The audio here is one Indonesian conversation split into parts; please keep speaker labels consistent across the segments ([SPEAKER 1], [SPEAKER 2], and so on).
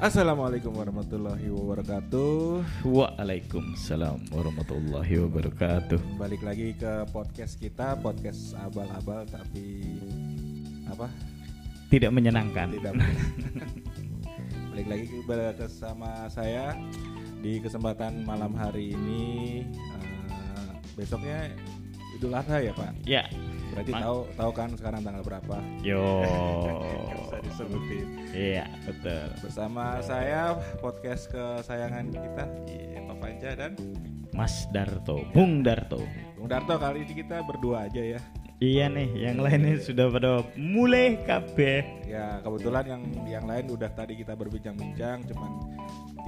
[SPEAKER 1] Assalamualaikum warahmatullahi wabarakatuh.
[SPEAKER 2] Waalaikumsalam warahmatullahi wabarakatuh.
[SPEAKER 1] Balik lagi ke podcast kita, podcast abal-abal tapi apa?
[SPEAKER 2] Tidak menyenangkan.
[SPEAKER 1] Tidak. Balik lagi bersama saya di kesempatan malam hari ini. Uh, besoknya Idul Adha ya Pak?
[SPEAKER 2] Ya.
[SPEAKER 1] Berarti tahu tahu kan sekarang tanggal berapa?
[SPEAKER 2] Yo.
[SPEAKER 1] Bisa disebutin.
[SPEAKER 2] Iya betul.
[SPEAKER 1] Bersama saya podcast kesayangan kita, iya, Pak Panca dan
[SPEAKER 2] Mas Darto, Bung Darto.
[SPEAKER 1] Bung Darto kali ini kita berdua aja ya.
[SPEAKER 2] Iya nih, yang lainnya sudah pada mulai kabeh.
[SPEAKER 1] Ya kebetulan yang yang lain udah tadi kita berbincang-bincang, cuman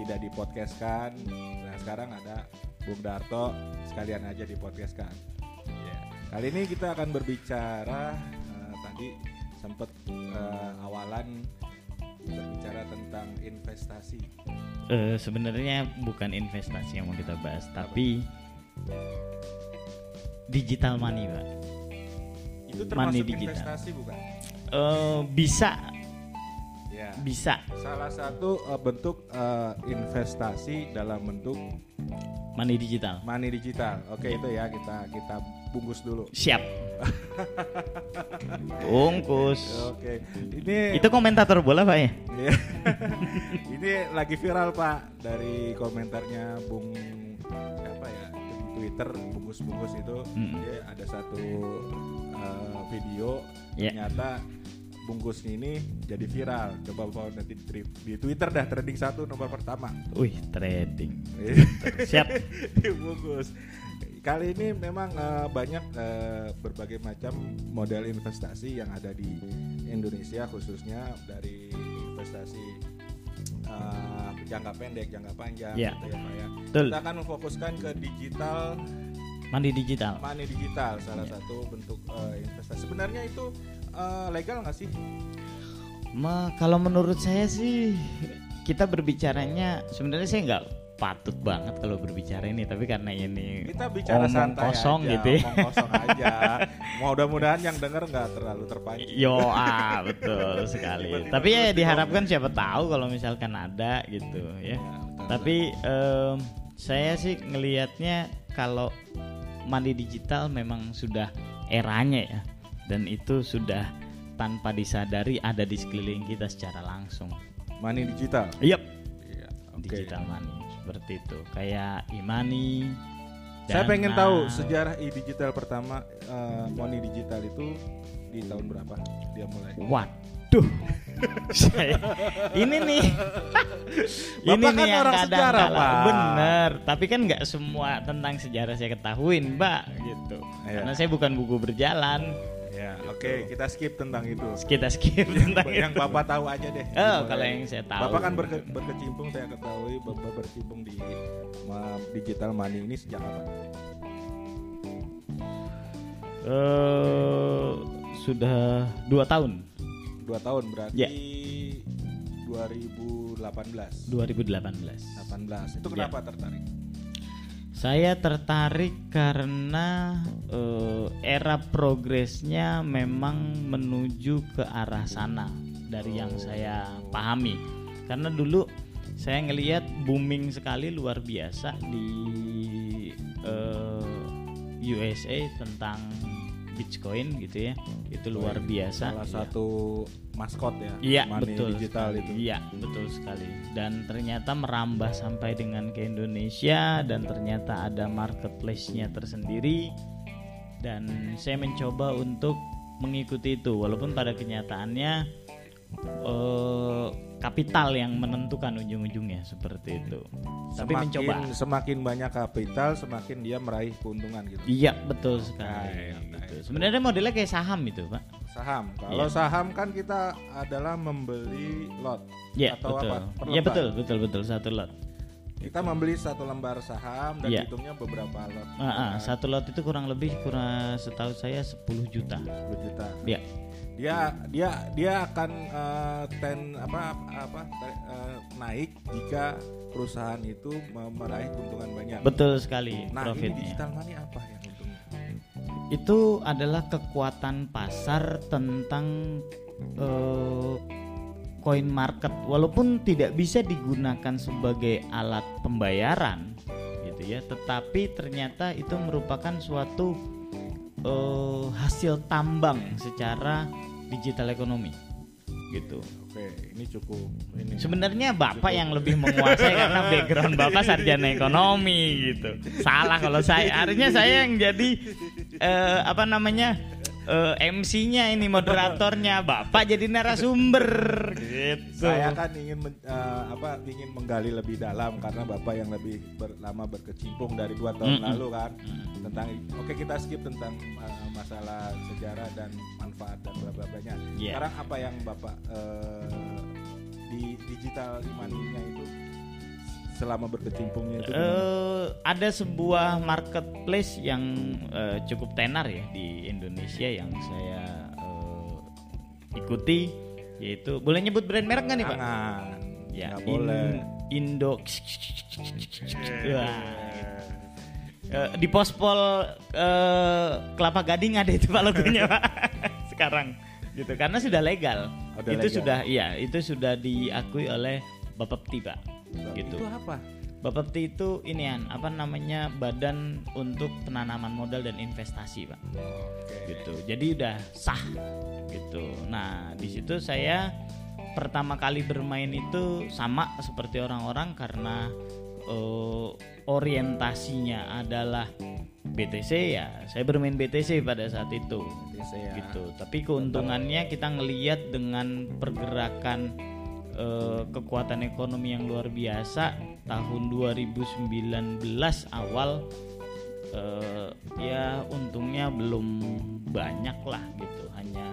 [SPEAKER 1] tidak dipodcastkan. Nah sekarang ada Bung Darto, sekalian aja dipodcastkan. Kali ini kita akan berbicara eh, tadi sempat eh, awalan berbicara tentang investasi.
[SPEAKER 2] Eh, sebenarnya bukan investasi yang mau kita bahas, tapi digital money, Pak.
[SPEAKER 1] Itu
[SPEAKER 2] Money
[SPEAKER 1] termasuk
[SPEAKER 2] digital.
[SPEAKER 1] investasi bukan?
[SPEAKER 2] Eh, bisa,
[SPEAKER 1] Ya.
[SPEAKER 2] bisa
[SPEAKER 1] Salah satu eh, bentuk eh, investasi dalam bentuk
[SPEAKER 2] money digital.
[SPEAKER 1] money digital. Oke itu ya kita kita bungkus dulu.
[SPEAKER 2] Siap. Bungkus.
[SPEAKER 1] Oke ini
[SPEAKER 2] Itu komentator bola, Pak ya?
[SPEAKER 1] Iya. ini lagi viral pak dari komentarnya Bung siapa ya di Twitter bungkus-bungkus itu
[SPEAKER 2] Mm-mm.
[SPEAKER 1] dia ada satu eh, video
[SPEAKER 2] Ya.
[SPEAKER 1] ternyata bungkusnya ini jadi viral. Coba bawa nanti di, di Twitter dah trending satu nomor pertama.
[SPEAKER 2] Wih, trading. Siap.
[SPEAKER 1] dibungkus. Kali ini memang eh, banyak eh, berbagai macam model investasi yang ada di Indonesia khususnya dari investasi eh, jangka pendek, jangka panjang
[SPEAKER 2] Ya.
[SPEAKER 1] gitu ya Pak ya.
[SPEAKER 2] Betul.
[SPEAKER 1] Kita akan memfokuskan ke digital
[SPEAKER 2] Mandi digital.
[SPEAKER 1] money digital salah
[SPEAKER 2] Ya.
[SPEAKER 1] satu bentuk eh, investasi. Sebenarnya itu eh, legal nggak sih?
[SPEAKER 2] Ma, kalau menurut saya sih kita berbicaranya sebenarnya saya nggak patut banget kalau berbicara ini, tapi karena ini
[SPEAKER 1] Kita bicara
[SPEAKER 2] omong
[SPEAKER 1] santai
[SPEAKER 2] kosong
[SPEAKER 1] aja,
[SPEAKER 2] gitu ya.
[SPEAKER 1] kosong aja. Mudah-mudahan yang denger nggak terlalu terpancing.
[SPEAKER 2] Yo ah betul sekali.
[SPEAKER 1] Tiba-tiba
[SPEAKER 2] Tapi ya diharapkan siapa tahu kalau misalkan ada gitu ya.
[SPEAKER 1] Ya, betul.
[SPEAKER 2] Tapi em, saya sih ngelihatnya kalau mandi digital memang sudah eranya ya, dan itu sudah tanpa disadari ada di sekeliling kita secara langsung.
[SPEAKER 1] money digital. Iya, oke.
[SPEAKER 2] digital money seperti itu. Kayak e-money
[SPEAKER 1] Saya pengen tahu sejarah e-digital pertama eh, money digital itu di tahun berapa dia mulai?
[SPEAKER 2] waduh. Saya ini nih. Ini
[SPEAKER 1] Bapak kan
[SPEAKER 2] nih yang
[SPEAKER 1] orang
[SPEAKER 2] kadang
[SPEAKER 1] sejarah,
[SPEAKER 2] kala-
[SPEAKER 1] Pak.
[SPEAKER 2] bener tapi kan nggak semua tentang sejarah saya ketahuin mbak gitu.
[SPEAKER 1] Iya.
[SPEAKER 2] karena saya bukan buku berjalan
[SPEAKER 1] Ya, oke, kita skip tentang itu.
[SPEAKER 2] kita skip tentang
[SPEAKER 1] yang
[SPEAKER 2] itu
[SPEAKER 1] Bapak tahu aja deh.
[SPEAKER 2] oh kalau yang saya tahu
[SPEAKER 1] Bapak kan berke- berkecimpung saya ketahui Bapak berkecimpung di digital money ini sejak kapan?
[SPEAKER 2] Eh, sudah dua tahun
[SPEAKER 1] Dua tahun berarti
[SPEAKER 2] Ya.
[SPEAKER 1] 2018.
[SPEAKER 2] 2018
[SPEAKER 1] 18. Itu
[SPEAKER 2] Ya.
[SPEAKER 1] kenapa tertarik?
[SPEAKER 2] Saya tertarik karena eh, era progresnya memang menuju ke arah sana dari yang saya pahami. Karena dulu saya ngelihat booming sekali luar biasa di eh, USA tentang Bitcoin gitu ya. Itu luar biasa.
[SPEAKER 1] Salah
[SPEAKER 2] Iya.
[SPEAKER 1] satu maskot ya.
[SPEAKER 2] Iya betul
[SPEAKER 1] digital
[SPEAKER 2] sekali.
[SPEAKER 1] itu.
[SPEAKER 2] Iya betul sekali. Dan ternyata merambah sampai dengan ke Indonesia dan ternyata ada marketplace-nya tersendiri. Dan saya mencoba untuk mengikuti itu walaupun pada kenyataannya eh, kapital yang menentukan ujung-ujungnya seperti itu. Tapi
[SPEAKER 1] semakin,
[SPEAKER 2] mencoba.
[SPEAKER 1] semakin banyak kapital semakin dia meraih keuntungan gitu
[SPEAKER 2] Iya betul sekali.
[SPEAKER 1] Oke, oke.
[SPEAKER 2] gitu. Sebenarnya modelnya kayak saham itu pak.
[SPEAKER 1] saham kalau
[SPEAKER 2] Iya.
[SPEAKER 1] saham kan kita adalah membeli lot
[SPEAKER 2] Iya
[SPEAKER 1] atau
[SPEAKER 2] betul.
[SPEAKER 1] apa
[SPEAKER 2] Iya betul betul betul satu lot.
[SPEAKER 1] kita membeli satu lembar saham dan
[SPEAKER 2] Iya.
[SPEAKER 1] hitungnya beberapa lot
[SPEAKER 2] Ah, ah,
[SPEAKER 1] Nah,
[SPEAKER 2] satu lot itu kurang lebih kurang setahu saya 10 juta.
[SPEAKER 1] 10 juta
[SPEAKER 2] Iya.
[SPEAKER 1] Dia dia dia akan eh, ten apa apa eh, naik jika perusahaan itu me- meraih keuntungan banyak.
[SPEAKER 2] Betul sekali
[SPEAKER 1] nah ini
[SPEAKER 2] profitnya.
[SPEAKER 1] digital money apa yang untungnya?
[SPEAKER 2] Itu adalah kekuatan pasar tentang eh, coin market. Walaupun tidak bisa digunakan sebagai alat pembayaran gitu ya tetapi ternyata itu merupakan suatu uh, hasil tambang secara digital ekonomi gitu
[SPEAKER 1] Oke, ini cukup ini.
[SPEAKER 2] Sebenarnya Bapak yang lebih menguasai karena background Bapak sarjana ekonomi gitu. Salah kalau saya, artinya saya yang jadi uh, apa namanya? Uh, MC-nya ini moderatornya Bapak jadi narasumber gitu.
[SPEAKER 1] Saya kan ingin men, uh, apa ingin menggali lebih dalam karena Bapak yang lebih ber, lama berkecimpung dari dua tahun mm lalu kan tentang oke okay, kita skip tentang uh, masalah sejarah dan manfaat dan bla. Yeah. Sekarang apa yang Bapak uh, di digital money-nya itu selama berkecimpungnya itu?
[SPEAKER 2] Uh, ada sebuah marketplace yang uh, cukup tenar ya di Indonesia yang saya uh, ikuti yaitu boleh nyebut brand merek nggak nih pak?
[SPEAKER 1] Jangan.
[SPEAKER 2] Ya,
[SPEAKER 1] in, boleh.
[SPEAKER 2] Indo. Uh, di pospol uh, Kelapa Gading ada itu pak logonya pak sekarang gitu karena sudah legal oh, itu legal. sudah iya itu sudah diakui oleh Bapak Tiba gitu.
[SPEAKER 1] Itu apa?
[SPEAKER 2] Bapepti itu ini an apa namanya badan untuk penanaman modal dan investasi pak, okay. gitu. Jadi udah sah gitu. Nah di situ saya pertama kali bermain itu sama seperti orang-orang karena uh, orientasinya adalah BTC ya saya bermain BTC pada saat itu BTC ya. gitu tapi keuntungannya kita ngeliat dengan pergerakan uh, kekuatan ekonomi yang luar biasa tahun 2019 awal uh, ya untungnya belum banyak lah gitu hanya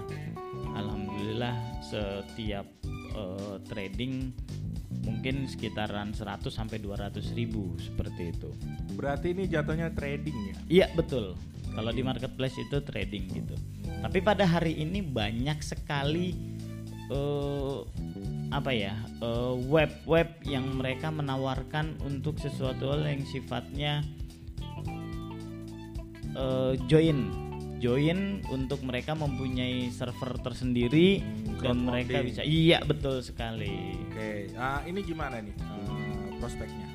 [SPEAKER 2] alhamdulillah setiap uh, trading mungkin sekitaran 100 sampai 200 ribu seperti itu.
[SPEAKER 1] Berarti ini jatuhnya trading ya?
[SPEAKER 2] Iya betul. Kalau di marketplace itu trading gitu. Tapi pada hari ini banyak sekali uh, apa ya web-web uh, yang mereka menawarkan untuk sesuatu hal yang sifatnya uh, join. Join untuk mereka mempunyai server tersendiri dan mereka bisa iya betul sekali.
[SPEAKER 1] Oke okay. uh, ini gimana nih uh, prospeknya?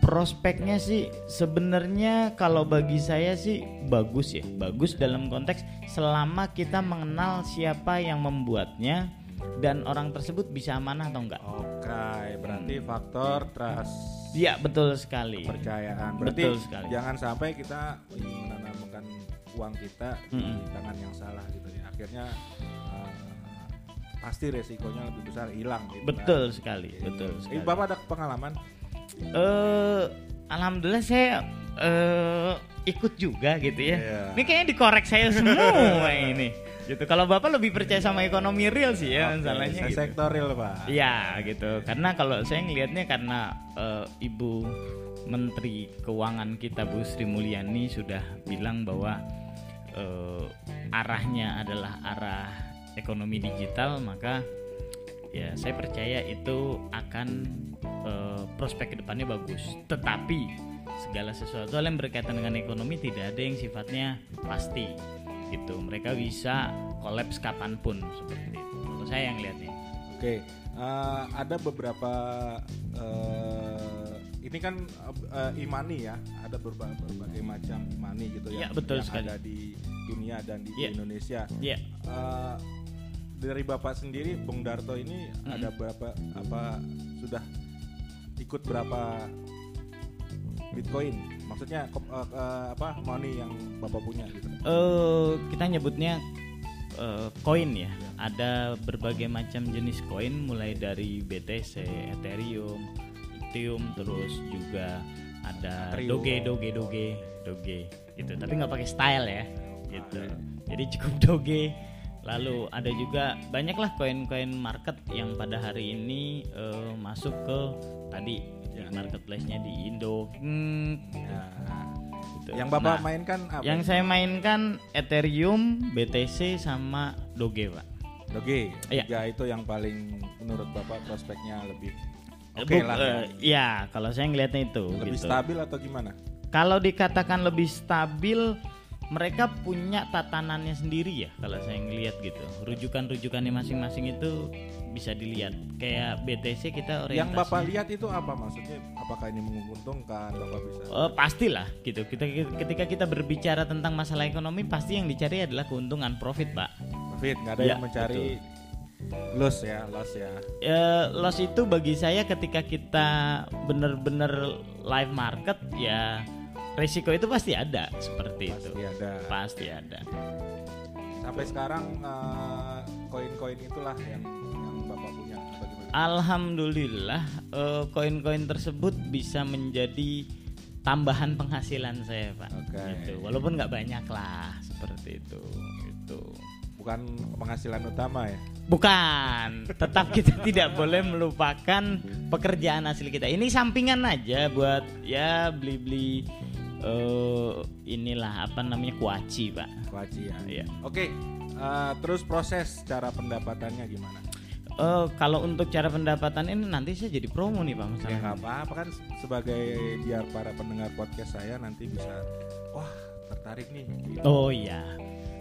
[SPEAKER 2] Prospeknya sih sebenarnya kalau bagi saya sih bagus ya bagus dalam konteks selama kita mengenal siapa yang membuatnya dan orang tersebut bisa amanah atau enggak.
[SPEAKER 1] Oke, berarti hmm. faktor trust.
[SPEAKER 2] Iya, betul sekali.
[SPEAKER 1] Kepercayaan. Berarti betul sekali. jangan sampai kita menanamkan uang kita hmm. di tangan yang salah gitu ya. Akhirnya uh, pasti resikonya lebih besar hilang gitu.
[SPEAKER 2] Betul kan? sekali, betul sekali.
[SPEAKER 1] Eh, Bapak ada pengalaman?
[SPEAKER 2] Eh uh, alhamdulillah saya uh, ikut juga gitu ya. Yeah. Ini kayaknya dikorek saya semua ini gitu. Kalau bapak lebih percaya sama ekonomi real sih ya okay, masalahnya
[SPEAKER 1] gitu. sektor real pak.
[SPEAKER 2] Iya gitu. Karena kalau saya ngelihatnya karena uh, ibu menteri keuangan kita Bu Sri Mulyani sudah bilang bahwa uh, arahnya adalah arah ekonomi digital maka ya saya percaya itu akan uh, prospek ke depannya bagus. Tetapi segala sesuatu yang berkaitan dengan ekonomi tidak ada yang sifatnya pasti gitu mereka bisa kolaps kapan pun seperti itu kalau saya yang lihatnya
[SPEAKER 1] oke okay. uh, eh, ada beberapa uh, ini kan uh, imani ya ada berbagai, berbagai macam imani gitu ya,
[SPEAKER 2] ya betul
[SPEAKER 1] yang
[SPEAKER 2] sekali.
[SPEAKER 1] ada di dunia dan di,
[SPEAKER 2] ya.
[SPEAKER 1] Indonesia
[SPEAKER 2] ya.
[SPEAKER 1] uh, dari bapak sendiri Bung Darto ini hmm. ada berapa apa sudah ikut berapa Bitcoin maksudnya uh, uh, apa money yang bapak punya gitu?
[SPEAKER 2] Uh, kita nyebutnya uh, koin ya. ya ada berbagai macam jenis koin mulai dari BTC Ethereum Ethereum terus juga ada Trio. Doge Doge Doge Doge gitu. Tapi nggak pakai style ya gitu. Jadi cukup Doge. Lalu ada juga banyaklah koin-koin market yang pada hari ini uh, masuk ke tadi ya. marketplace-nya di Indo. Hmm, ya.
[SPEAKER 1] gitu. Yang Bapak nah, mainkan apa?
[SPEAKER 2] Yang saya mainkan Ethereum, BTC sama Doge, Pak.
[SPEAKER 1] Doge.
[SPEAKER 2] Ya.
[SPEAKER 1] Tiga itu yang paling menurut Bapak prospeknya lebih oke okay lah. Uh,
[SPEAKER 2] ya, kalau saya ngelihatnya itu
[SPEAKER 1] lebih gitu. stabil atau gimana?
[SPEAKER 2] Kalau dikatakan lebih stabil mereka punya tatanannya sendiri ya kalau saya ngelihat gitu. Rujukan-rujukannya masing-masing itu bisa dilihat. Kayak BTC kita orientasi.
[SPEAKER 1] Yang Bapak lihat itu apa maksudnya? Apakah ini menguntungkan? Bapak bisa
[SPEAKER 2] Oh, pastilah gitu. Kita ketika kita berbicara tentang masalah ekonomi pasti yang dicari adalah keuntungan profit, Pak.
[SPEAKER 1] Profit, nggak ada
[SPEAKER 2] Ya,
[SPEAKER 1] yang mencari loss ya, loss ya.
[SPEAKER 2] Ya, loss itu bagi saya ketika kita benar-benar live market ya resiko itu pasti ada seperti itu.
[SPEAKER 1] Pasti ada.
[SPEAKER 2] Pasti ada.
[SPEAKER 1] Sampai sekarang eh, koin-koin itulah yang
[SPEAKER 2] Alhamdulillah eh, koin-koin tersebut bisa menjadi tambahan penghasilan saya, Pak.
[SPEAKER 1] Oke.
[SPEAKER 2] Gitu. Walaupun nggak banyak lah seperti itu. Gitu.
[SPEAKER 1] Bukan penghasilan utama ya.
[SPEAKER 2] Bukan, tetap kita tidak boleh melupakan pekerjaan asli kita. Ini sampingan aja buat ya beli-beli eh inilah apa namanya kuaci, Pak.
[SPEAKER 1] Wajib ya.
[SPEAKER 2] Iya.
[SPEAKER 1] Oke, eh, terus proses cara pendapatannya gimana?
[SPEAKER 2] Eh kalau untuk cara pendapatan ini nanti saya jadi promo nih, Pak.
[SPEAKER 1] Ya
[SPEAKER 2] Misalnya.
[SPEAKER 1] nggak apa-apa kan sebagai biar para pendengar podcast saya nanti bisa wah tertarik nih. gitu.
[SPEAKER 2] Oh iya.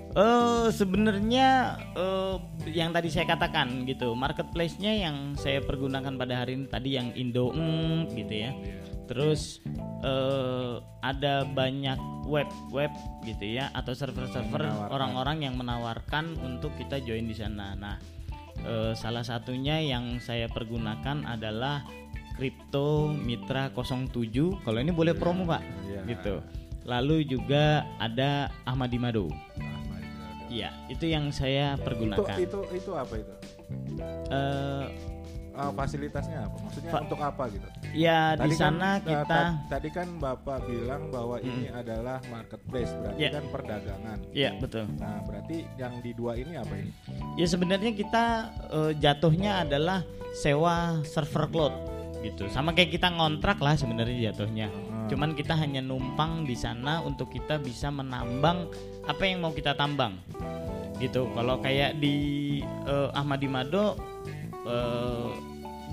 [SPEAKER 2] Eh sebenarnya eh yang tadi saya katakan gitu, marketplace-nya yang saya pergunakan pada hari ini tadi yang Indo Eng, gitu ya.
[SPEAKER 1] Iya.
[SPEAKER 2] Terus eh ada banyak web-web gitu ya atau server-server orang-orang yang menawarkan untuk kita join di sana. Nah, eh, salah satunya yang saya pergunakan adalah Crypto Mitra 07. Kalau ini boleh promo, Pak.
[SPEAKER 1] Iya.
[SPEAKER 2] Gitu. Lalu juga ada Ahmadimado.
[SPEAKER 1] Ah, my God.
[SPEAKER 2] Iya, itu yang saya
[SPEAKER 1] Itu
[SPEAKER 2] pergunakan.
[SPEAKER 1] itu itu apa itu?
[SPEAKER 2] Eh,
[SPEAKER 1] Ah, fasilitasnya apa? Maksudnya
[SPEAKER 2] Fa-
[SPEAKER 1] untuk apa gitu?
[SPEAKER 2] ya di
[SPEAKER 1] kan,
[SPEAKER 2] sana
[SPEAKER 1] eh,
[SPEAKER 2] kita
[SPEAKER 1] ta- tadi kan Bapak bilang bahwa ini adalah marketplace, berarti
[SPEAKER 2] Iya.
[SPEAKER 1] kan perdagangan.
[SPEAKER 2] Iya, betul.
[SPEAKER 1] Nah, berarti yang di dua ini apa ini?
[SPEAKER 2] Ya sebenarnya kita eh, jatuhnya adalah sewa server cloud gitu. Sama kayak kita ngontrak lah sebenarnya jatuhnya.
[SPEAKER 1] Hmm.
[SPEAKER 2] Cuman kita hanya numpang di sana untuk kita bisa menambang apa yang mau kita tambang. Gitu. Kalau kayak di eh, Ahmadimado eh,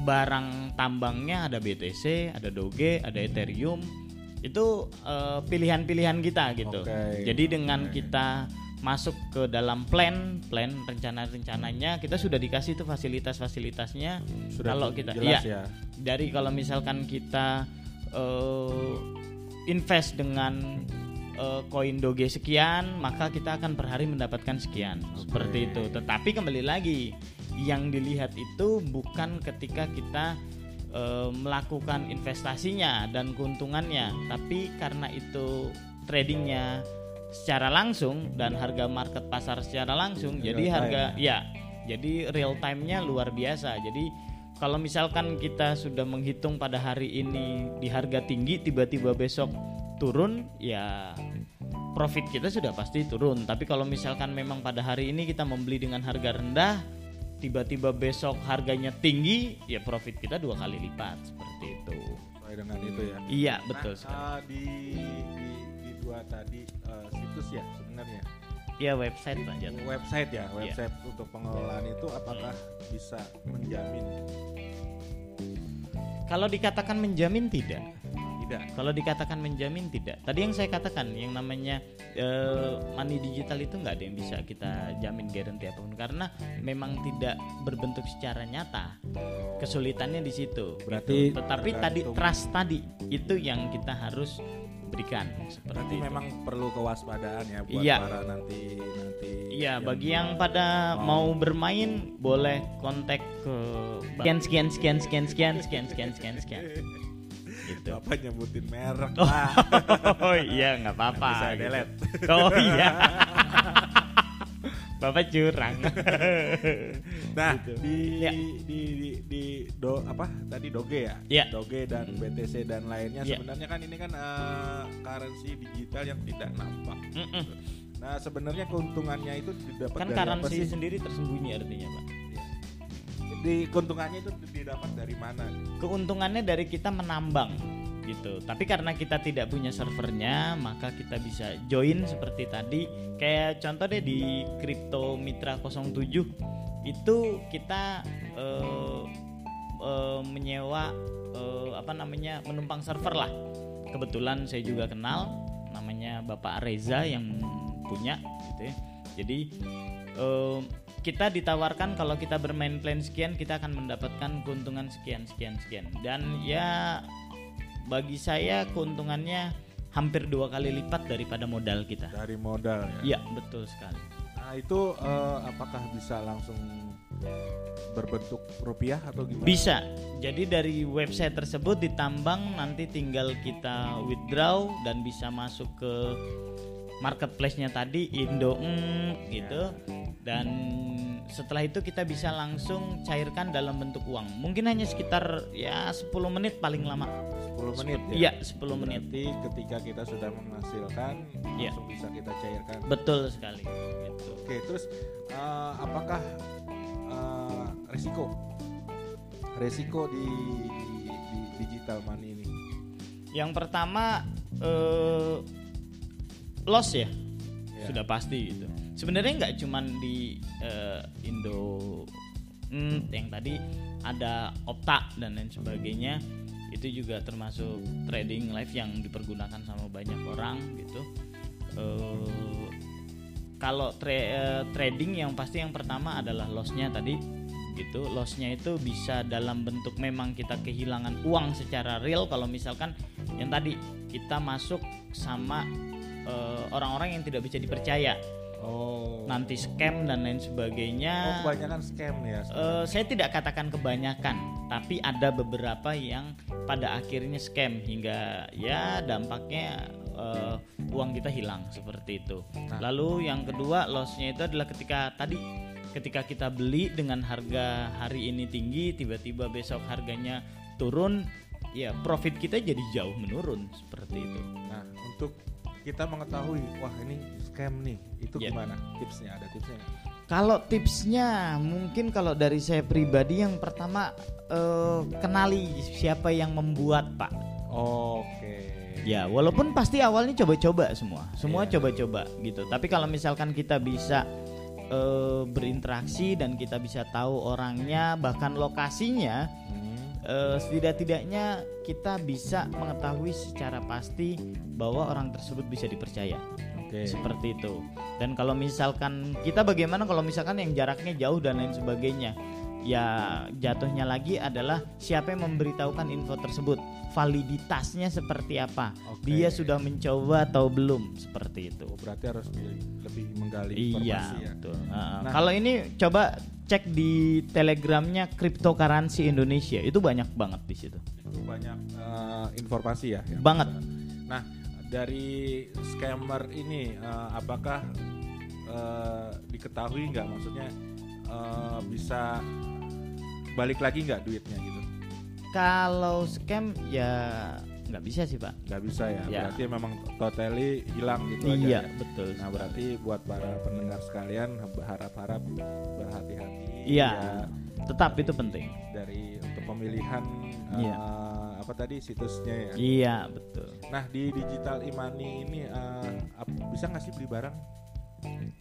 [SPEAKER 2] barang tambangnya ada BTC, ada Doge, ada Ethereum. Itu eh, pilihan-pilihan kita gitu.
[SPEAKER 1] Oke.
[SPEAKER 2] Jadi dengan kita masuk ke dalam plan, plan rencana-rencananya kita sudah dikasih tuh fasilitas-fasilitasnya.
[SPEAKER 1] Sudah
[SPEAKER 2] kalau kita
[SPEAKER 1] jelas
[SPEAKER 2] iya,
[SPEAKER 1] ya.
[SPEAKER 2] dari kalau misalkan kita eh, invest dengan eh, koin doge sekian maka kita akan per hari mendapatkan sekian seperti itu tetapi kembali lagi yang dilihat itu bukan ketika kita eh, melakukan investasinya dan keuntungannya tapi karena itu tradingnya secara langsung dan harga market pasar secara langsung
[SPEAKER 1] Real
[SPEAKER 2] jadi
[SPEAKER 1] time
[SPEAKER 2] harga ya jadi real time-nya luar biasa. Jadi kalau misalkan kita sudah menghitung pada hari ini di harga tinggi tiba-tiba besok turun ya profit kita sudah pasti turun. Tapi kalau misalkan memang pada hari ini kita membeli dengan harga rendah tiba-tiba besok harganya tinggi ya profit kita dua kali lipat seperti itu
[SPEAKER 1] Sesuai dengan itu ya.
[SPEAKER 2] iya betul
[SPEAKER 1] Nah,
[SPEAKER 2] sekali
[SPEAKER 1] ah, di, di di dua tadi eh, situs ya sebenarnya.
[SPEAKER 2] ya website Pak Jat.
[SPEAKER 1] Website ya,
[SPEAKER 2] Iya.
[SPEAKER 1] website untuk pengelolaan itu apakah bisa menjamin?
[SPEAKER 2] kalau dikatakan menjamin tidak
[SPEAKER 1] Tidak.
[SPEAKER 2] Kalau dikatakan menjamin tidak. Tadi yang saya katakan yang namanya eh, money digital itu nggak ada yang bisa kita jamin garansi apa pun karena memang tidak berbentuk secara nyata. Kesulitannya di situ.
[SPEAKER 1] Berarti
[SPEAKER 2] Gitu. tetapi tadi trust tadi itu yang kita harus berikan
[SPEAKER 1] Berarti
[SPEAKER 2] seperti itu.
[SPEAKER 1] memang perlu kewaspadaan ya buat
[SPEAKER 2] Iya.
[SPEAKER 1] para nanti nanti.
[SPEAKER 2] Iya,
[SPEAKER 1] yang
[SPEAKER 2] bagi yang pada mau bermain boleh kontak ke sekian sekian sekian sekian sekian sekian sekian sekian sekian. Gitu.
[SPEAKER 1] Bapak nyebutin merek
[SPEAKER 2] Oh,
[SPEAKER 1] lah.
[SPEAKER 2] oh iya nggak apa-apa.
[SPEAKER 1] Saya
[SPEAKER 2] gitu.
[SPEAKER 1] delete.
[SPEAKER 2] Oh iya. Bapak curang.
[SPEAKER 1] Nah,
[SPEAKER 2] Gitu.
[SPEAKER 1] di,
[SPEAKER 2] Ya.
[SPEAKER 1] di di di do apa tadi Doge ya?
[SPEAKER 2] Ya.
[SPEAKER 1] Doge dan BTC dan lainnya
[SPEAKER 2] Ya.
[SPEAKER 1] sebenarnya kan ini kan eh, currency digital yang tidak nampak.
[SPEAKER 2] Mm-mm.
[SPEAKER 1] Nah, sebenarnya keuntungannya itu didapat
[SPEAKER 2] Kan
[SPEAKER 1] dari apa sih?
[SPEAKER 2] sendiri tersembunyi artinya, Pak.
[SPEAKER 1] Di keuntungannya itu didapat dari mana?
[SPEAKER 2] Keuntungannya dari kita menambang gitu. Tapi karena kita tidak punya servernya, maka kita bisa join seperti tadi. Kayak contoh deh di Crypto Mitra 07 itu kita eh, eh, menyewa eh, apa namanya menumpang server lah. Kebetulan saya juga kenal namanya Bapak Reza yang punya gitu ya. Jadi eh, kita ditawarkan kalau kita bermain plan sekian kita akan mendapatkan keuntungan sekian sekian sekian dan ya bagi saya keuntungannya hampir dua kali lipat daripada modal kita.
[SPEAKER 1] Dari modal ya.
[SPEAKER 2] Iya betul sekali.
[SPEAKER 1] Nah itu eh, apakah bisa langsung berbentuk rupiah atau gimana?
[SPEAKER 2] Bisa. Jadi dari website tersebut ditambang nanti tinggal kita withdraw dan bisa masuk ke marketplace-nya tadi Indo mm, gitu. Dan setelah itu kita bisa langsung cairkan dalam bentuk uang. Mungkin hanya sekitar ya 10 menit paling lama.
[SPEAKER 1] 10 menit
[SPEAKER 2] Iya,
[SPEAKER 1] ya.
[SPEAKER 2] 10 menit.
[SPEAKER 1] Berarti ketika kita sudah menghasilkan
[SPEAKER 2] Iya.
[SPEAKER 1] langsung bisa kita cairkan.
[SPEAKER 2] Betul sekali gitu.
[SPEAKER 1] Oke, terus eh, apakah eh, resiko resiko di, di, di digital money ini?
[SPEAKER 2] Yang pertama eh, loss ya,
[SPEAKER 1] Ya.
[SPEAKER 2] sudah pasti gitu. Sebenarnya nggak cuman di eh, Indo hmm, yang tadi ada Opta dan lain sebagainya itu juga termasuk trading live yang dipergunakan sama banyak orang gitu. Eh, kalau tra- eh, trading yang pasti yang pertama adalah lossnya tadi gitu. Lossnya itu bisa dalam bentuk memang kita kehilangan uang secara real. Kalau misalkan yang tadi kita masuk sama orang-orang yang tidak bisa dipercaya
[SPEAKER 1] Oh.
[SPEAKER 2] nanti scam dan lain
[SPEAKER 1] Oh,
[SPEAKER 2] sebagainya
[SPEAKER 1] kebanyakan scam ya.
[SPEAKER 2] Eh, saya tidak katakan kebanyakan, tapi ada beberapa yang pada akhirnya scam hingga ya dampaknya eh, uang kita hilang seperti itu.
[SPEAKER 1] Nah.
[SPEAKER 2] Lalu yang kedua lossnya itu adalah ketika tadi ketika kita beli dengan harga hari ini tinggi, tiba-tiba besok harganya turun, ya profit kita jadi jauh menurun seperti itu.
[SPEAKER 1] Nah, untuk kita mengetahui, wah ini scam nih, itu
[SPEAKER 2] Ya.
[SPEAKER 1] gimana tipsnya? Ada tipsnya?
[SPEAKER 2] Kalau tipsnya mungkin kalau dari saya pribadi yang pertama eh, kenali siapa yang membuat pak.
[SPEAKER 1] Oke.
[SPEAKER 2] Ya walaupun pasti awalnya coba-coba semua, semua
[SPEAKER 1] Iya.
[SPEAKER 2] coba-coba gitu. Tapi kalau misalkan kita bisa eh, berinteraksi dan kita bisa tahu orangnya bahkan lokasinya,
[SPEAKER 1] Hmm,
[SPEAKER 2] eh, setidak-tidaknya kita bisa mengetahui secara pasti bahwa orang tersebut bisa dipercaya.
[SPEAKER 1] Oke.
[SPEAKER 2] seperti itu. Dan kalau misalkan kita bagaimana kalau misalkan yang jaraknya jauh dan lain sebagainya, ya jatuhnya lagi adalah siapa yang memberitahukan info tersebut, validitasnya seperti apa,
[SPEAKER 1] Oke.
[SPEAKER 2] dia sudah mencoba atau belum, seperti itu.
[SPEAKER 1] Oh, berarti harus lebih menggali
[SPEAKER 2] Iya,
[SPEAKER 1] informasi ya.
[SPEAKER 2] betul. Heeh.
[SPEAKER 1] Nah.
[SPEAKER 2] Kalau ini coba cek di telegramnya cryptocurrency Indonesia itu banyak banget di situ.
[SPEAKER 1] Itu banyak eh, informasi ya. yang
[SPEAKER 2] Banget.
[SPEAKER 1] Nah, dari scammer ini eh, apakah eh, diketahui nggak maksudnya eh, bisa balik lagi nggak duitnya gitu?
[SPEAKER 2] Kalau scam ya nggak bisa sih pak.
[SPEAKER 1] Nggak bisa ya.
[SPEAKER 2] Ya.
[SPEAKER 1] Berarti memang totally hilang gitu aja.
[SPEAKER 2] Iya
[SPEAKER 1] ya?
[SPEAKER 2] betul.
[SPEAKER 1] Nah berarti buat para pendengar sekalian berharap-harap berhati-hati.
[SPEAKER 2] Iya.
[SPEAKER 1] ya,
[SPEAKER 2] Tetap itu penting.
[SPEAKER 1] dari untuk pemilihan
[SPEAKER 2] Iya.
[SPEAKER 1] Apa tadi situsnya ya.
[SPEAKER 2] Iya betul.
[SPEAKER 1] Nah di digital e-money ini ap- bisa nggak sih beli barang?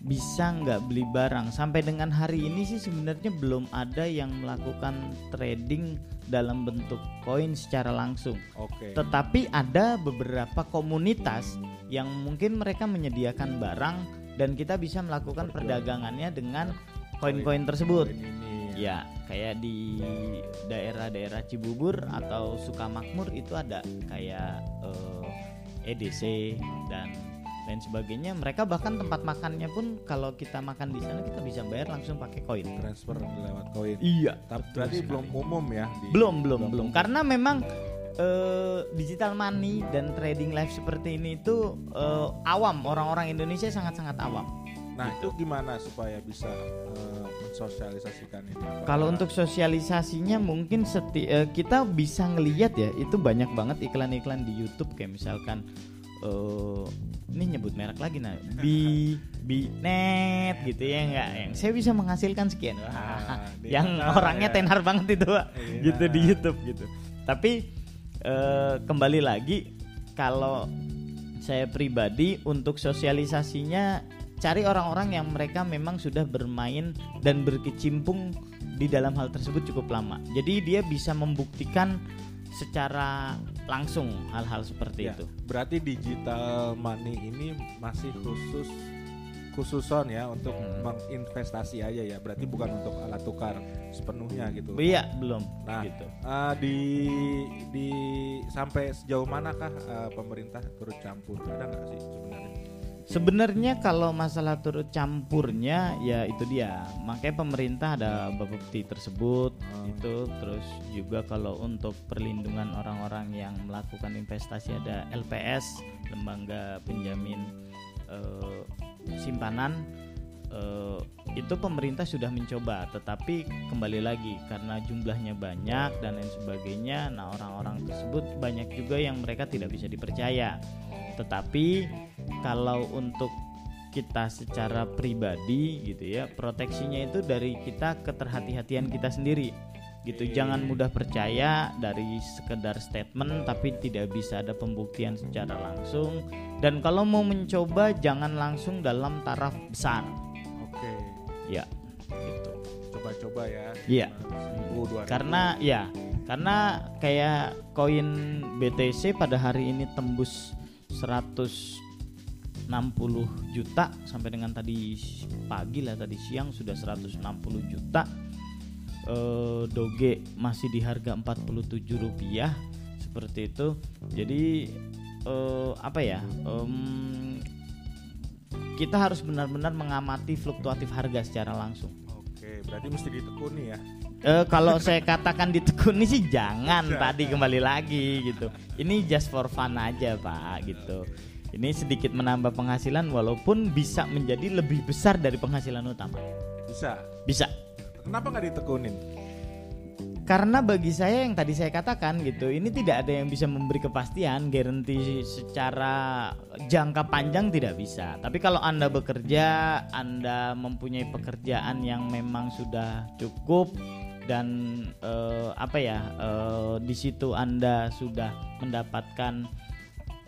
[SPEAKER 2] Bisa nggak beli barang sampai dengan hari ini sih sebenarnya belum ada yang melakukan trading dalam bentuk koin secara langsung.
[SPEAKER 1] Oke.
[SPEAKER 2] Tetapi ada beberapa komunitas yang mungkin mereka menyediakan barang dan kita bisa melakukan perdagangannya dengan koin-koin tersebut.
[SPEAKER 1] Koin ini
[SPEAKER 2] Ya, kayak di daerah-daerah Cibubur atau Sukamakmur itu ada kayak eh, EDC dan lain sebagainya. Mereka bahkan tempat makannya pun kalau kita makan di sana kita bisa bayar langsung pakai koin.
[SPEAKER 1] transfer lewat koin.
[SPEAKER 2] Iya,
[SPEAKER 1] Tapi
[SPEAKER 2] betul
[SPEAKER 1] berarti
[SPEAKER 2] sekali.
[SPEAKER 1] belum umum ya? di-
[SPEAKER 2] belum belum belum karena memang eh, digital money dan trading live seperti ini itu eh, awam orang-orang Indonesia sangat-sangat awam.
[SPEAKER 1] Nah itu gimana supaya bisa eh, mensosialisasikan ini?
[SPEAKER 2] Kalau untuk sosialisasinya mungkin seti eh, kita bisa ngelihat ya itu banyak banget iklan-iklan di YouTube kayak misalkan eh ini nyebut merek lagi nah bi bi net gitu ya enggak yang saya bisa menghasilkan sekian Wah,
[SPEAKER 1] Ah,
[SPEAKER 2] yang orangnya
[SPEAKER 1] ya.
[SPEAKER 2] tenar banget itu Pak.
[SPEAKER 1] Iya.
[SPEAKER 2] gitu di YouTube gitu tapi eh, kembali lagi kalau saya pribadi untuk sosialisasinya cari orang-orang yang mereka memang sudah bermain dan berkecimpung di dalam hal tersebut cukup lama. Jadi dia bisa membuktikan secara langsung hal-hal seperti
[SPEAKER 1] Ya,
[SPEAKER 2] itu.
[SPEAKER 1] Berarti digital money ini masih khusus khususon ya untuk
[SPEAKER 2] Hmm.
[SPEAKER 1] menginvestasi aja ya. Berarti bukan untuk alat tukar sepenuhnya gitu.
[SPEAKER 2] Iya, belum
[SPEAKER 1] Nah,
[SPEAKER 2] gitu.
[SPEAKER 1] eh, di di sampai sejauh manakah eh, pemerintah turut campur? Ada nggak sih sebenarnya?
[SPEAKER 2] Sebenarnya kalau masalah turut campurnya ya itu dia. Makanya pemerintah ada bapepti tersebut
[SPEAKER 1] Oh.
[SPEAKER 2] itu terus juga kalau untuk perlindungan orang-orang yang melakukan investasi ada LPS, lembaga penjamin eh, simpanan eh, itu pemerintah sudah mencoba tetapi kembali lagi karena jumlahnya banyak dan lain sebagainya nah orang-orang tersebut banyak juga yang mereka tidak bisa dipercaya tetapi kalau untuk kita secara pribadi gitu ya proteksinya itu dari kita keterhati-hatian kita sendiri. Gitu jangan mudah percaya dari sekedar statement tapi tidak bisa ada pembuktian secara langsung. Dan kalau mau mencoba jangan langsung dalam taraf besar.
[SPEAKER 1] Oke,
[SPEAKER 2] ya. Gitu.
[SPEAKER 1] Coba-coba ya.
[SPEAKER 2] Iya. Karena ya karena kayak koin BTC pada hari ini tembus 160 juta sampai dengan tadi pagi lah tadi siang sudah 160 juta. Eh, Doge masih di harga 47 rupiah seperti itu. Jadi eh, apa ya em, kita harus benar-benar mengamati fluktuatif harga secara langsung.
[SPEAKER 1] Oke, berarti mesti ditekuni ya.
[SPEAKER 2] Eh, kalau saya katakan ditekuni sih jangan
[SPEAKER 1] Jangan.
[SPEAKER 2] tadi kembali lagi gitu. Ini just for fun aja pak gitu. Ini sedikit menambah penghasilan walaupun bisa menjadi lebih besar dari penghasilan utama.
[SPEAKER 1] Bisa.
[SPEAKER 2] Bisa.
[SPEAKER 1] Kenapa nggak ditekunin?
[SPEAKER 2] Karena bagi saya yang tadi saya katakan gitu, ini tidak ada yang bisa memberi kepastian, garansi secara jangka panjang tidak bisa. Tapi kalau Anda bekerja, Anda mempunyai pekerjaan yang memang sudah cukup dan eh, apa ya, eh, di situ Anda sudah mendapatkan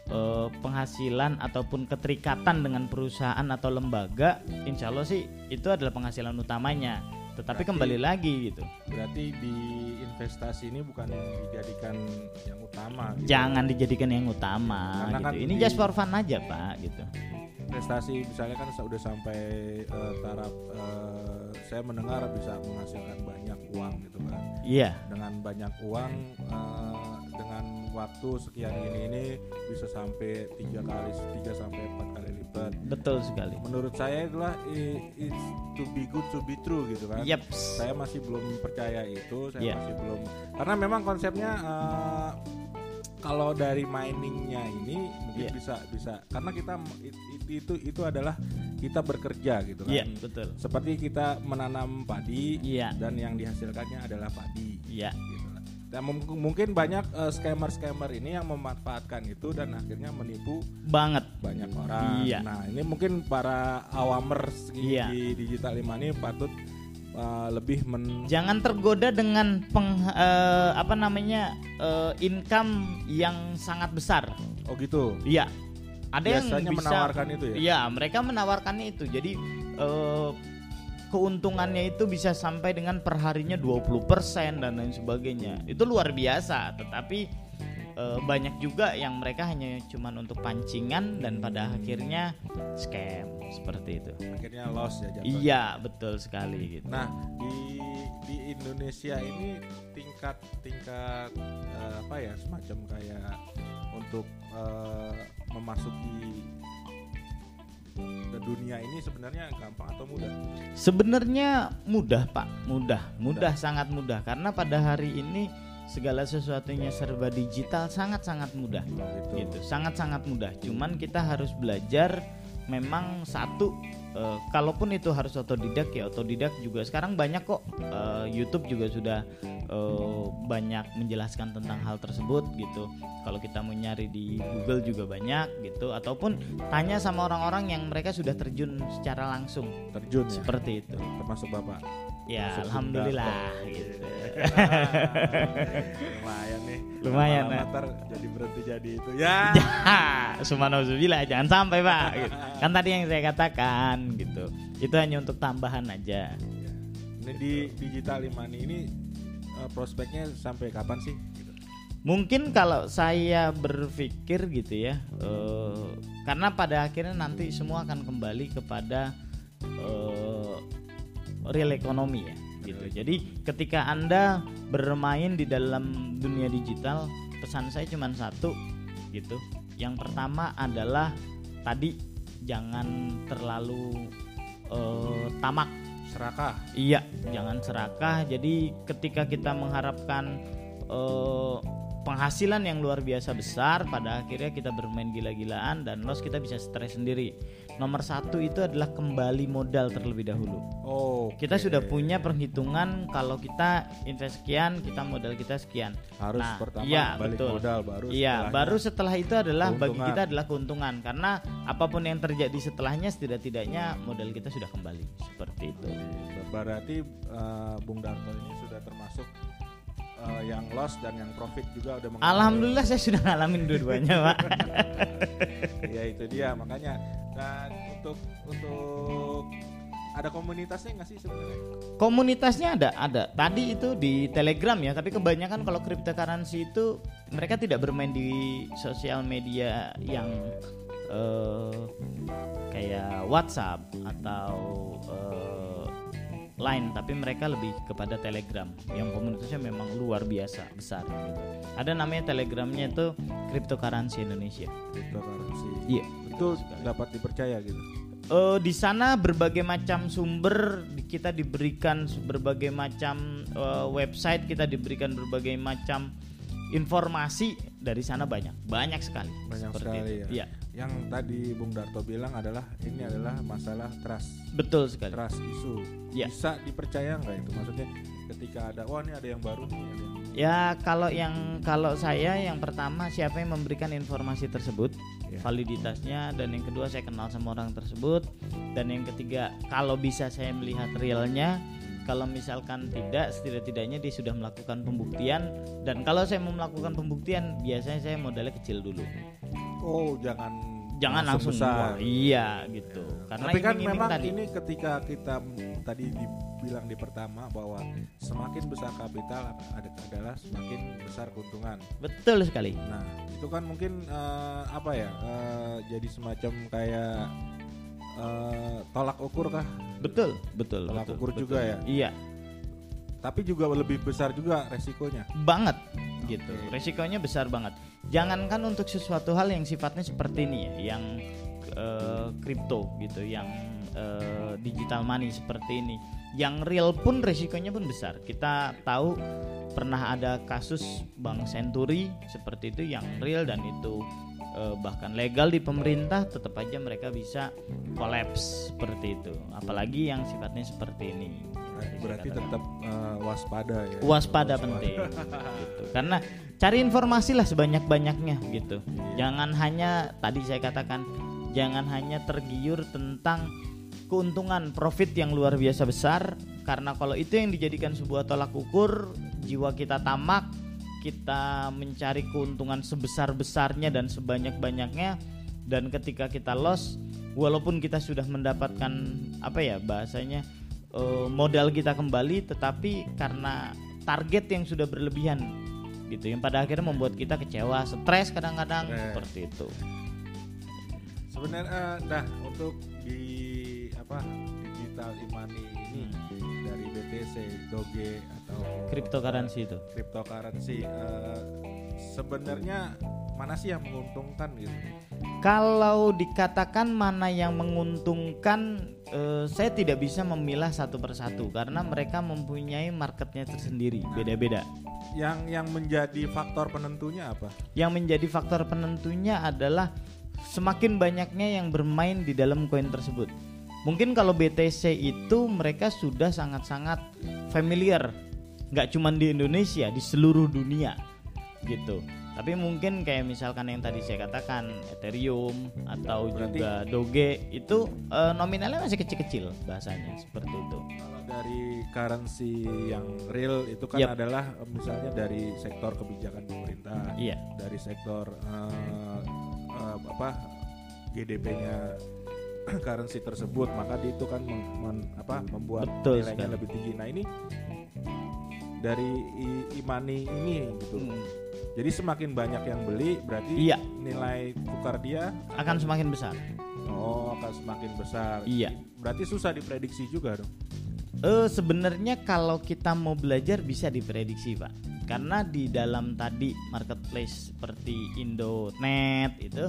[SPEAKER 2] eh, penghasilan ataupun keterikatan dengan perusahaan atau lembaga, insya Allah sih itu adalah penghasilan utamanya. Tetapi
[SPEAKER 1] Berarti-
[SPEAKER 2] kembali lagi gitu.
[SPEAKER 1] Berarti di investasi ini bukan dijadikan yang utama. gitu.
[SPEAKER 2] jangan dijadikan yang utama
[SPEAKER 1] Karena
[SPEAKER 2] gitu.
[SPEAKER 1] kan
[SPEAKER 2] ini
[SPEAKER 1] di-
[SPEAKER 2] just for fun aja pak gitu
[SPEAKER 1] Investasi misalnya kan sudah sampai eh, taraf eh, saya mendengar bisa menghasilkan banyak uang gitu kan.
[SPEAKER 2] iya
[SPEAKER 1] Dengan banyak uang eh, dengan waktu sekian ini ini bisa sampai tiga kali tiga sampai empat kali lipat.
[SPEAKER 2] betul sekali
[SPEAKER 1] Menurut saya itulah it's to be good to be true gitu kan.
[SPEAKER 2] yep
[SPEAKER 1] saya masih belum percaya itu saya
[SPEAKER 2] Iya.
[SPEAKER 1] masih belum karena memang konsepnya eh, kalau dari miningnya ini mungkin
[SPEAKER 2] Iya.
[SPEAKER 1] bisa bisa karena kita it- it- itu itu adalah kita bekerja gitu kan
[SPEAKER 2] iya betul
[SPEAKER 1] seperti kita menanam padi
[SPEAKER 2] iya
[SPEAKER 1] dan yang dihasilkannya adalah padi
[SPEAKER 2] iya
[SPEAKER 1] gitu lah. dan mung- mungkin banyak scammer scammer ini yang memanfaatkan itu dan akhirnya menipu
[SPEAKER 2] banget
[SPEAKER 1] banyak orang.
[SPEAKER 2] Iya.
[SPEAKER 1] Nah, ini mungkin para awamers di,
[SPEAKER 2] Iya.
[SPEAKER 1] di digital ini patut uh, lebih men
[SPEAKER 2] jangan tergoda dengan peng eh, apa namanya eh, income yang sangat besar
[SPEAKER 1] Oh gitu.
[SPEAKER 2] iya ada yang
[SPEAKER 1] Biasanya
[SPEAKER 2] bisa
[SPEAKER 1] menawarkan itu ya.
[SPEAKER 2] Iya, mereka menawarkannya itu. Jadi eh, keuntungannya itu bisa sampai dengan perharinya 20% dan lain sebagainya. Itu luar biasa, tetapi eh, banyak juga yang mereka hanya cuman untuk pancingan dan pada akhirnya scam seperti itu.
[SPEAKER 1] Akhirnya loss ya jatuhnya.
[SPEAKER 2] Iya, betul sekali gitu.
[SPEAKER 1] Nah, di di Indonesia ini tingkat tingkat uh, apa ya semacam kayak untuk uh, memasuki ke dunia ini sebenarnya gampang atau mudah?
[SPEAKER 2] Sebenarnya mudah, Pak. Mudah, mudah, sangat mudah karena pada hari ini segala sesuatunya serba digital sangat-sangat mudah.
[SPEAKER 1] Gitu.
[SPEAKER 2] gitu sangat-sangat mudah cuman kita harus belajar memang satu eh, kalaupun itu harus otodidak ya otodidak juga sekarang banyak kok eh, YouTube juga sudah eh, banyak menjelaskan tentang hal tersebut gitu kalau kita mau nyari di Google juga banyak gitu ataupun tanya sama orang-orang yang mereka sudah terjun secara langsung
[SPEAKER 1] Terjun ya.
[SPEAKER 2] seperti itu
[SPEAKER 1] Termasuk Bapak.
[SPEAKER 2] Ya
[SPEAKER 1] Masuk
[SPEAKER 2] alhamdulillah gitu
[SPEAKER 1] lumayan nih.
[SPEAKER 2] Lumayan,
[SPEAKER 1] Lama-lama
[SPEAKER 2] eh.
[SPEAKER 1] ntar jadi berhenti jadi itu. Ya.
[SPEAKER 2] Subhanallah jangan sampai pak gitu. kan tadi yang saya katakan gitu itu hanya untuk tambahan aja
[SPEAKER 1] Ini di digital money ini eh, prospeknya sampai kapan sih? Gitu.
[SPEAKER 2] Mungkin kalau saya berpikir gitu ya, eh, karena pada akhirnya nanti semua akan kembali kepada eh, real ekonomi ya, gitu. Jadi ketika anda bermain di dalam dunia digital, pesan saya cuma satu, gitu. Yang pertama adalah tadi jangan terlalu eh, tamak
[SPEAKER 1] Serakah.
[SPEAKER 2] Iya, jangan serakah. Jadi ketika kita mengharapkan eh, penghasilan yang luar biasa besar, pada akhirnya kita bermain gila-gilaan dan loss kita bisa stres sendiri. Nomor satu itu adalah kembali modal terlebih dahulu.
[SPEAKER 1] Oh,
[SPEAKER 2] Kita sudah punya perhitungan kalau kita invest sekian, kita modal kita sekian.
[SPEAKER 1] harus
[SPEAKER 2] Nah,
[SPEAKER 1] pertama
[SPEAKER 2] iya,
[SPEAKER 1] balik
[SPEAKER 2] betul.
[SPEAKER 1] modal baru
[SPEAKER 2] Iya, baru setelah itu adalah bagi
[SPEAKER 1] keuntungan.
[SPEAKER 2] kita adalah keuntungan karena apa pun yang terjadi setelahnya setidak-tidaknya modal kita sudah kembali seperti itu.
[SPEAKER 1] berarti eh, Bung Darto ini sudah termasuk eh, yang loss dan yang profit juga udah mengalami.
[SPEAKER 2] Alhamdulillah saya sudah ngalamin dua-duanya, Pak.
[SPEAKER 1] ya itu dia makanya dan untuk untuk ada komunitasnya nggak sih sebenarnya
[SPEAKER 2] Komunitasnya ada, ada. Tadi itu di Telegram ya, tapi kebanyakan kalau cryptocurrency itu mereka tidak bermain di sosial media yang eh, kayak WhatsApp atau eh, lain, tapi mereka lebih kepada Telegram yang komunitasnya memang luar biasa besar. Gitu. Ada namanya Telegramnya itu Cryptocurrency Indonesia.
[SPEAKER 1] cryptocurrency
[SPEAKER 2] Iya.
[SPEAKER 1] itu dapat dipercaya gitu
[SPEAKER 2] Eh, di sana berbagai macam sumber kita diberikan berbagai macam eh, website kita diberikan berbagai macam informasi dari sana banyak banyak sekali.
[SPEAKER 1] Banyak
[SPEAKER 2] Seperti
[SPEAKER 1] sekali
[SPEAKER 2] itu.
[SPEAKER 1] ya.
[SPEAKER 2] Iya,
[SPEAKER 1] yang tadi Bung Darto bilang adalah ini adalah masalah trust.
[SPEAKER 2] Betul sekali.
[SPEAKER 1] Trust isu.
[SPEAKER 2] Ya.
[SPEAKER 1] bisa dipercaya nggak itu? Maksudnya ketika ada wah ini ada yang baru nih ada yang
[SPEAKER 2] ya kalau yang kalau saya yang pertama siapa yang memberikan informasi tersebut?
[SPEAKER 1] Ya.
[SPEAKER 2] validitasnya. Dan yang kedua saya kenal sama orang tersebut. Dan yang ketiga kalau bisa saya melihat realnya kalau misalkan tidak setidak-tidaknya dia sudah melakukan pembuktian. Dan kalau saya mau melakukan pembuktian biasanya saya modalnya kecil dulu.
[SPEAKER 1] Oh jangan
[SPEAKER 2] jangan langsung
[SPEAKER 1] besar.
[SPEAKER 2] Iya gitu. Karena
[SPEAKER 1] tapi kan memang
[SPEAKER 2] tadi.
[SPEAKER 1] ini ketika kita tadi dibilang di pertama bahwa semakin besar kapital ada adalah semakin besar keuntungan.
[SPEAKER 2] Betul sekali.
[SPEAKER 1] Nah, itu kan mungkin eh, apa ya? eh, jadi semacam kayak eh, tolak ukur kah?
[SPEAKER 2] betul betul
[SPEAKER 1] Tolak
[SPEAKER 2] betul,
[SPEAKER 1] ukur
[SPEAKER 2] betul.
[SPEAKER 1] juga ya.
[SPEAKER 2] iya
[SPEAKER 1] Tapi juga lebih besar juga resikonya.
[SPEAKER 2] banget gitu
[SPEAKER 1] Oke.
[SPEAKER 2] resikonya besar banget jangankan untuk sesuatu hal yang sifatnya seperti ini ya yang eh, kripto gitu yang eh, digital money seperti ini yang real pun resikonya pun besar. Kita tahu pernah ada kasus bank Century seperti itu yang real dan itu eh, bahkan legal di pemerintah tetap aja mereka bisa kolaps seperti itu. Apalagi yang sifatnya seperti ini.
[SPEAKER 1] Berarti tetap eh, waspada ya.
[SPEAKER 2] waspada penting gitu. karena cari informasi lah sebanyak banyaknya gitu jangan hanya tadi saya katakan jangan hanya tergiur tentang keuntungan profit yang luar biasa besar. Karena kalau itu yang dijadikan sebuah tolak ukur jiwa kita tamak kita mencari keuntungan sebesar besarnya dan sebanyak banyaknya dan ketika kita loss walaupun kita sudah mendapatkan apa ya bahasanya eh, modal kita kembali tetapi karena target yang sudah berlebihan gitu. Yang pada akhirnya membuat kita kecewa stres kadang-kadang
[SPEAKER 1] Stres.
[SPEAKER 2] seperti itu.
[SPEAKER 1] Sebenarnya nah untuk di apa digital e-money ini dari BTC, Doge atau
[SPEAKER 2] cryptocurrency itu
[SPEAKER 1] cryptocurrency eh, sebenarnya mana sih yang menguntungkan gitu?
[SPEAKER 2] kalau dikatakan mana yang menguntungkan eh, saya tidak bisa memilah satu persatu karena mereka mempunyai marketnya tersendiri beda-beda
[SPEAKER 1] Yang yang menjadi faktor penentunya apa?
[SPEAKER 2] yang menjadi faktor penentunya adalah semakin banyaknya yang bermain di dalam koin tersebut. Mungkin kalau BTC itu mereka sudah sangat-sangat familiar, nggak cuma di Indonesia, di seluruh dunia, gitu. Tapi mungkin kayak misalkan yang tadi saya katakan Ethereum atau
[SPEAKER 1] Berarti-
[SPEAKER 2] juga Doge itu eh, nominalnya masih kecil-kecil bahasanya seperti itu.
[SPEAKER 1] Kalau dari currency yang real itu kan
[SPEAKER 2] Yap.
[SPEAKER 1] adalah eh, misalnya dari sektor kebijakan pemerintah,
[SPEAKER 2] Iya,
[SPEAKER 1] dari sektor eh, eh, apa GDP-nya currency tersebut, maka dia itu kan mem- men- apa membuat
[SPEAKER 2] Betul
[SPEAKER 1] nilainya
[SPEAKER 2] sekali.
[SPEAKER 1] lebih tinggi. Nah ini dari i- e-money ini gitu,
[SPEAKER 2] Hmm.
[SPEAKER 1] Jadi semakin banyak yang beli berarti
[SPEAKER 2] Iya.
[SPEAKER 1] nilai tukar dia
[SPEAKER 2] akan semakin besar.
[SPEAKER 1] oh akan semakin besar.
[SPEAKER 2] Iya.
[SPEAKER 1] Berarti susah diprediksi juga dong.
[SPEAKER 2] Eh sebenarnya kalau kita mau belajar bisa diprediksi pak, karena di dalam tadi marketplace seperti Indonet itu,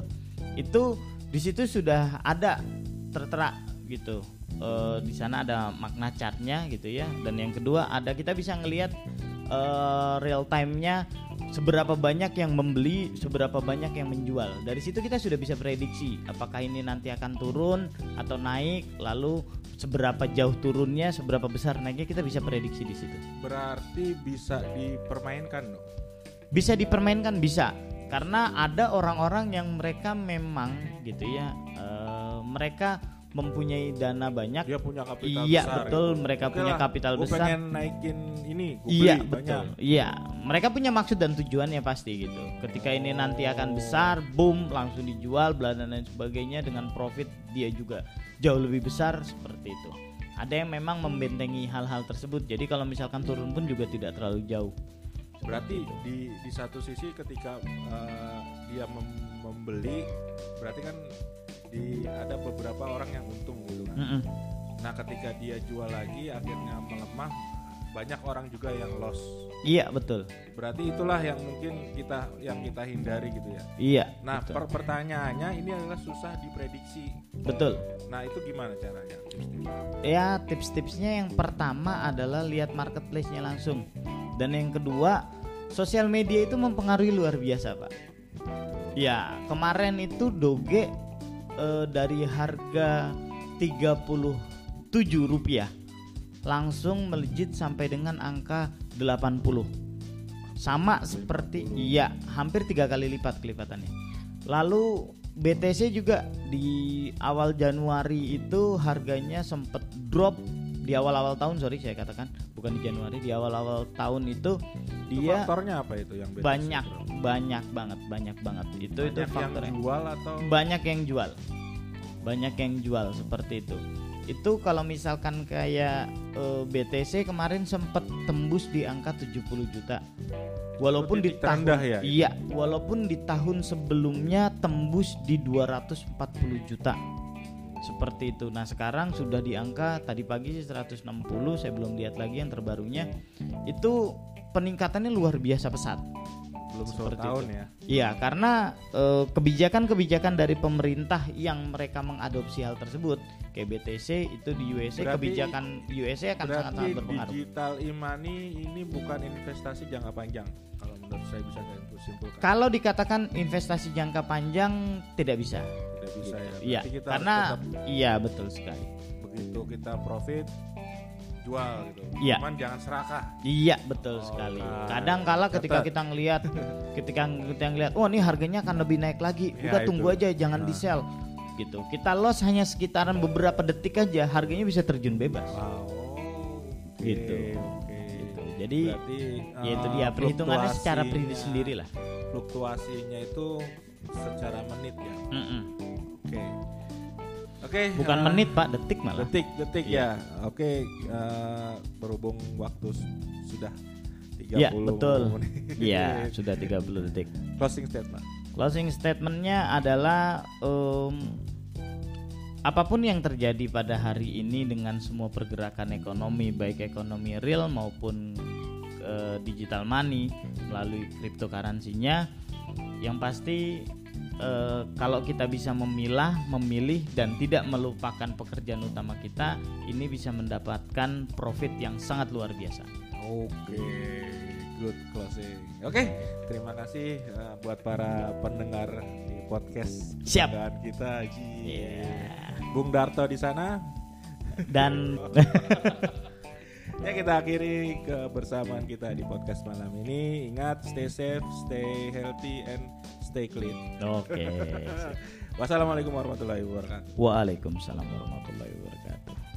[SPEAKER 2] itu di situ sudah ada tertera gitu. Eh, di sana ada makna chartnya gitu ya, dan yang kedua ada kita bisa ngelihat eh, real time-nya seberapa banyak yang membeli, seberapa banyak yang menjual. Dari situ kita sudah bisa prediksi apakah ini nanti akan turun atau naik, lalu seberapa jauh turunnya, seberapa besar naiknya kita bisa prediksi di situ.
[SPEAKER 1] Berarti bisa dipermainkan dong.
[SPEAKER 2] Bisa dipermainkan bisa, karena ada orang-orang yang mereka memang gitu ya, eh, mereka mempunyai dana banyak.
[SPEAKER 1] Dia punya kapital
[SPEAKER 2] Iya
[SPEAKER 1] besar.
[SPEAKER 2] betul,
[SPEAKER 1] gitu.
[SPEAKER 2] mereka
[SPEAKER 1] Oke
[SPEAKER 2] punya
[SPEAKER 1] lah,
[SPEAKER 2] kapital
[SPEAKER 1] gua
[SPEAKER 2] besar.
[SPEAKER 1] pengen naikin ini, gua
[SPEAKER 2] Iya
[SPEAKER 1] beli
[SPEAKER 2] betul.
[SPEAKER 1] banyak.
[SPEAKER 2] Iya, mereka punya maksud dan tujuannya pasti gitu. Ketika ini nanti akan besar, boom, langsung dijual, bla dan lain sebagainya dengan profit dia juga jauh lebih besar seperti itu. Ada yang memang membentengi hal-hal tersebut. Jadi kalau misalkan turun pun juga tidak terlalu jauh.
[SPEAKER 1] Berarti di di satu sisi ketika eh, dia mem- membeli berarti kan di ada beberapa orang yang untung gitu kan.
[SPEAKER 2] Mm-mm.
[SPEAKER 1] Nah, ketika dia jual lagi akhirnya melemah banyak orang juga yang loss.
[SPEAKER 2] Iya betul.
[SPEAKER 1] Berarti itulah yang mungkin kita yang kita hindari gitu ya.
[SPEAKER 2] Iya.
[SPEAKER 1] Nah,
[SPEAKER 2] betul.
[SPEAKER 1] per- pertanyaannya ini adalah susah diprediksi.
[SPEAKER 2] betul.
[SPEAKER 1] Nah, itu gimana caranya? Tips-tips.
[SPEAKER 2] Ya tips-tipsnya yang pertama adalah lihat marketplace-nya langsung. Dan yang kedua, sosial media itu mempengaruhi luar biasa, Pak. Ya, kemarin itu Doge eh, dari harga 37 rupiah langsung melejit sampai dengan angka 80. Sama seperti iya, hampir tiga kali lipat kelipatannya. Lalu BTC juga di awal Januari itu harganya sempat drop di awal-awal tahun sorry saya katakan bukan di Januari di awal-awal tahun itu
[SPEAKER 1] Itu
[SPEAKER 2] dia
[SPEAKER 1] faktornya apa itu yang
[SPEAKER 2] banyak
[SPEAKER 1] bro?
[SPEAKER 2] banyak banget banyak banget. Itu itu
[SPEAKER 1] Banyak
[SPEAKER 2] faktor
[SPEAKER 1] yang jual atau?
[SPEAKER 2] Banyak yang jual. Banyak yang jual seperti itu. Itu kalau misalkan kayak eh, BTC kemarin sempat tembus di angka 70 juta. Walaupun di tahun
[SPEAKER 1] ya, itu?
[SPEAKER 2] iya walaupun di tahun sebelumnya tembus di 240 juta seperti itu nah sekarang sudah di angka tadi pagi sih 160 saya belum lihat lagi yang terbarunya itu peningkatannya luar biasa pesat
[SPEAKER 1] belum
[SPEAKER 2] seperti
[SPEAKER 1] setahun
[SPEAKER 2] itu.
[SPEAKER 1] ya?
[SPEAKER 2] Iya, karena eh, kebijakan-kebijakan dari pemerintah yang mereka mengadopsi hal tersebut, kayak BTC itu di USA,
[SPEAKER 1] Berarti-
[SPEAKER 2] kebijakan USA akan sangat-sangat berpengaruh.
[SPEAKER 1] digital e-money ini bukan investasi jangka panjang kalau menurut saya bisa saya simpulkan.
[SPEAKER 2] Kalau dikatakan investasi jangka panjang tidak bisa.
[SPEAKER 1] Tidak bisa ya.
[SPEAKER 2] Iya,
[SPEAKER 1] kita
[SPEAKER 2] karena iya betul sekali.
[SPEAKER 1] begitu kita profit jual gitu.
[SPEAKER 2] Iya.
[SPEAKER 1] Cuman jangan serakah.
[SPEAKER 2] Iya betul
[SPEAKER 1] Oh,
[SPEAKER 2] sekali.
[SPEAKER 1] nah,
[SPEAKER 2] Kadang kala ketika kita ngelihat, ketika kita ngelihat, wah ini harganya akan lebih naik lagi.
[SPEAKER 1] Ya,
[SPEAKER 2] Udah tunggu
[SPEAKER 1] itu.
[SPEAKER 2] aja, jangan
[SPEAKER 1] Nah.
[SPEAKER 2] di sell. Gitu. Kita loss hanya sekitaran beberapa detik aja, harganya bisa terjun bebas.
[SPEAKER 1] Wow. oke,
[SPEAKER 2] Gitu. Gitu. Jadi
[SPEAKER 1] Berarti
[SPEAKER 2] ya itu
[SPEAKER 1] eh,
[SPEAKER 2] dia perhitungannya secara pribadi sendiri lah.
[SPEAKER 1] Fluktuasinya itu secara menit ya.
[SPEAKER 2] Mm-mm.
[SPEAKER 1] Oke. Oke.
[SPEAKER 2] Bukan
[SPEAKER 1] eh,
[SPEAKER 2] menit pak, detik malah.
[SPEAKER 1] Detik, detik
[SPEAKER 2] Iya.
[SPEAKER 1] ya. Oke, eh, berhubung waktu sudah 30
[SPEAKER 2] Iya betul.
[SPEAKER 1] menit.
[SPEAKER 2] Iya sudah 30 detik.
[SPEAKER 1] Closing statement.
[SPEAKER 2] Closing statementnya adalah em, apa pun yang terjadi pada hari ini dengan semua pergerakan ekonomi baik ekonomi real maupun eh, digital money melalui cryptocurrency-nya yang pasti eh, kalau kita bisa memilah, memilih dan tidak melupakan pekerjaan utama kita, ini bisa mendapatkan profit yang sangat luar biasa.
[SPEAKER 1] Oke, good closing. Oke, terima kasih eh, buat para pendengar di podcast
[SPEAKER 2] Siap.
[SPEAKER 1] kebanggaan kita.
[SPEAKER 2] Iya.
[SPEAKER 1] Bung Darto di sana.
[SPEAKER 2] Dan
[SPEAKER 1] Ya kita akhiri kebersamaan kita di podcast malam ini. Ingat stay safe, stay healthy and stay clean.
[SPEAKER 2] oke.
[SPEAKER 1] Wassalamualaikum warahmatullahi wabarakatuh.
[SPEAKER 2] Waalaikumsalam warahmatullahi wabarakatuh.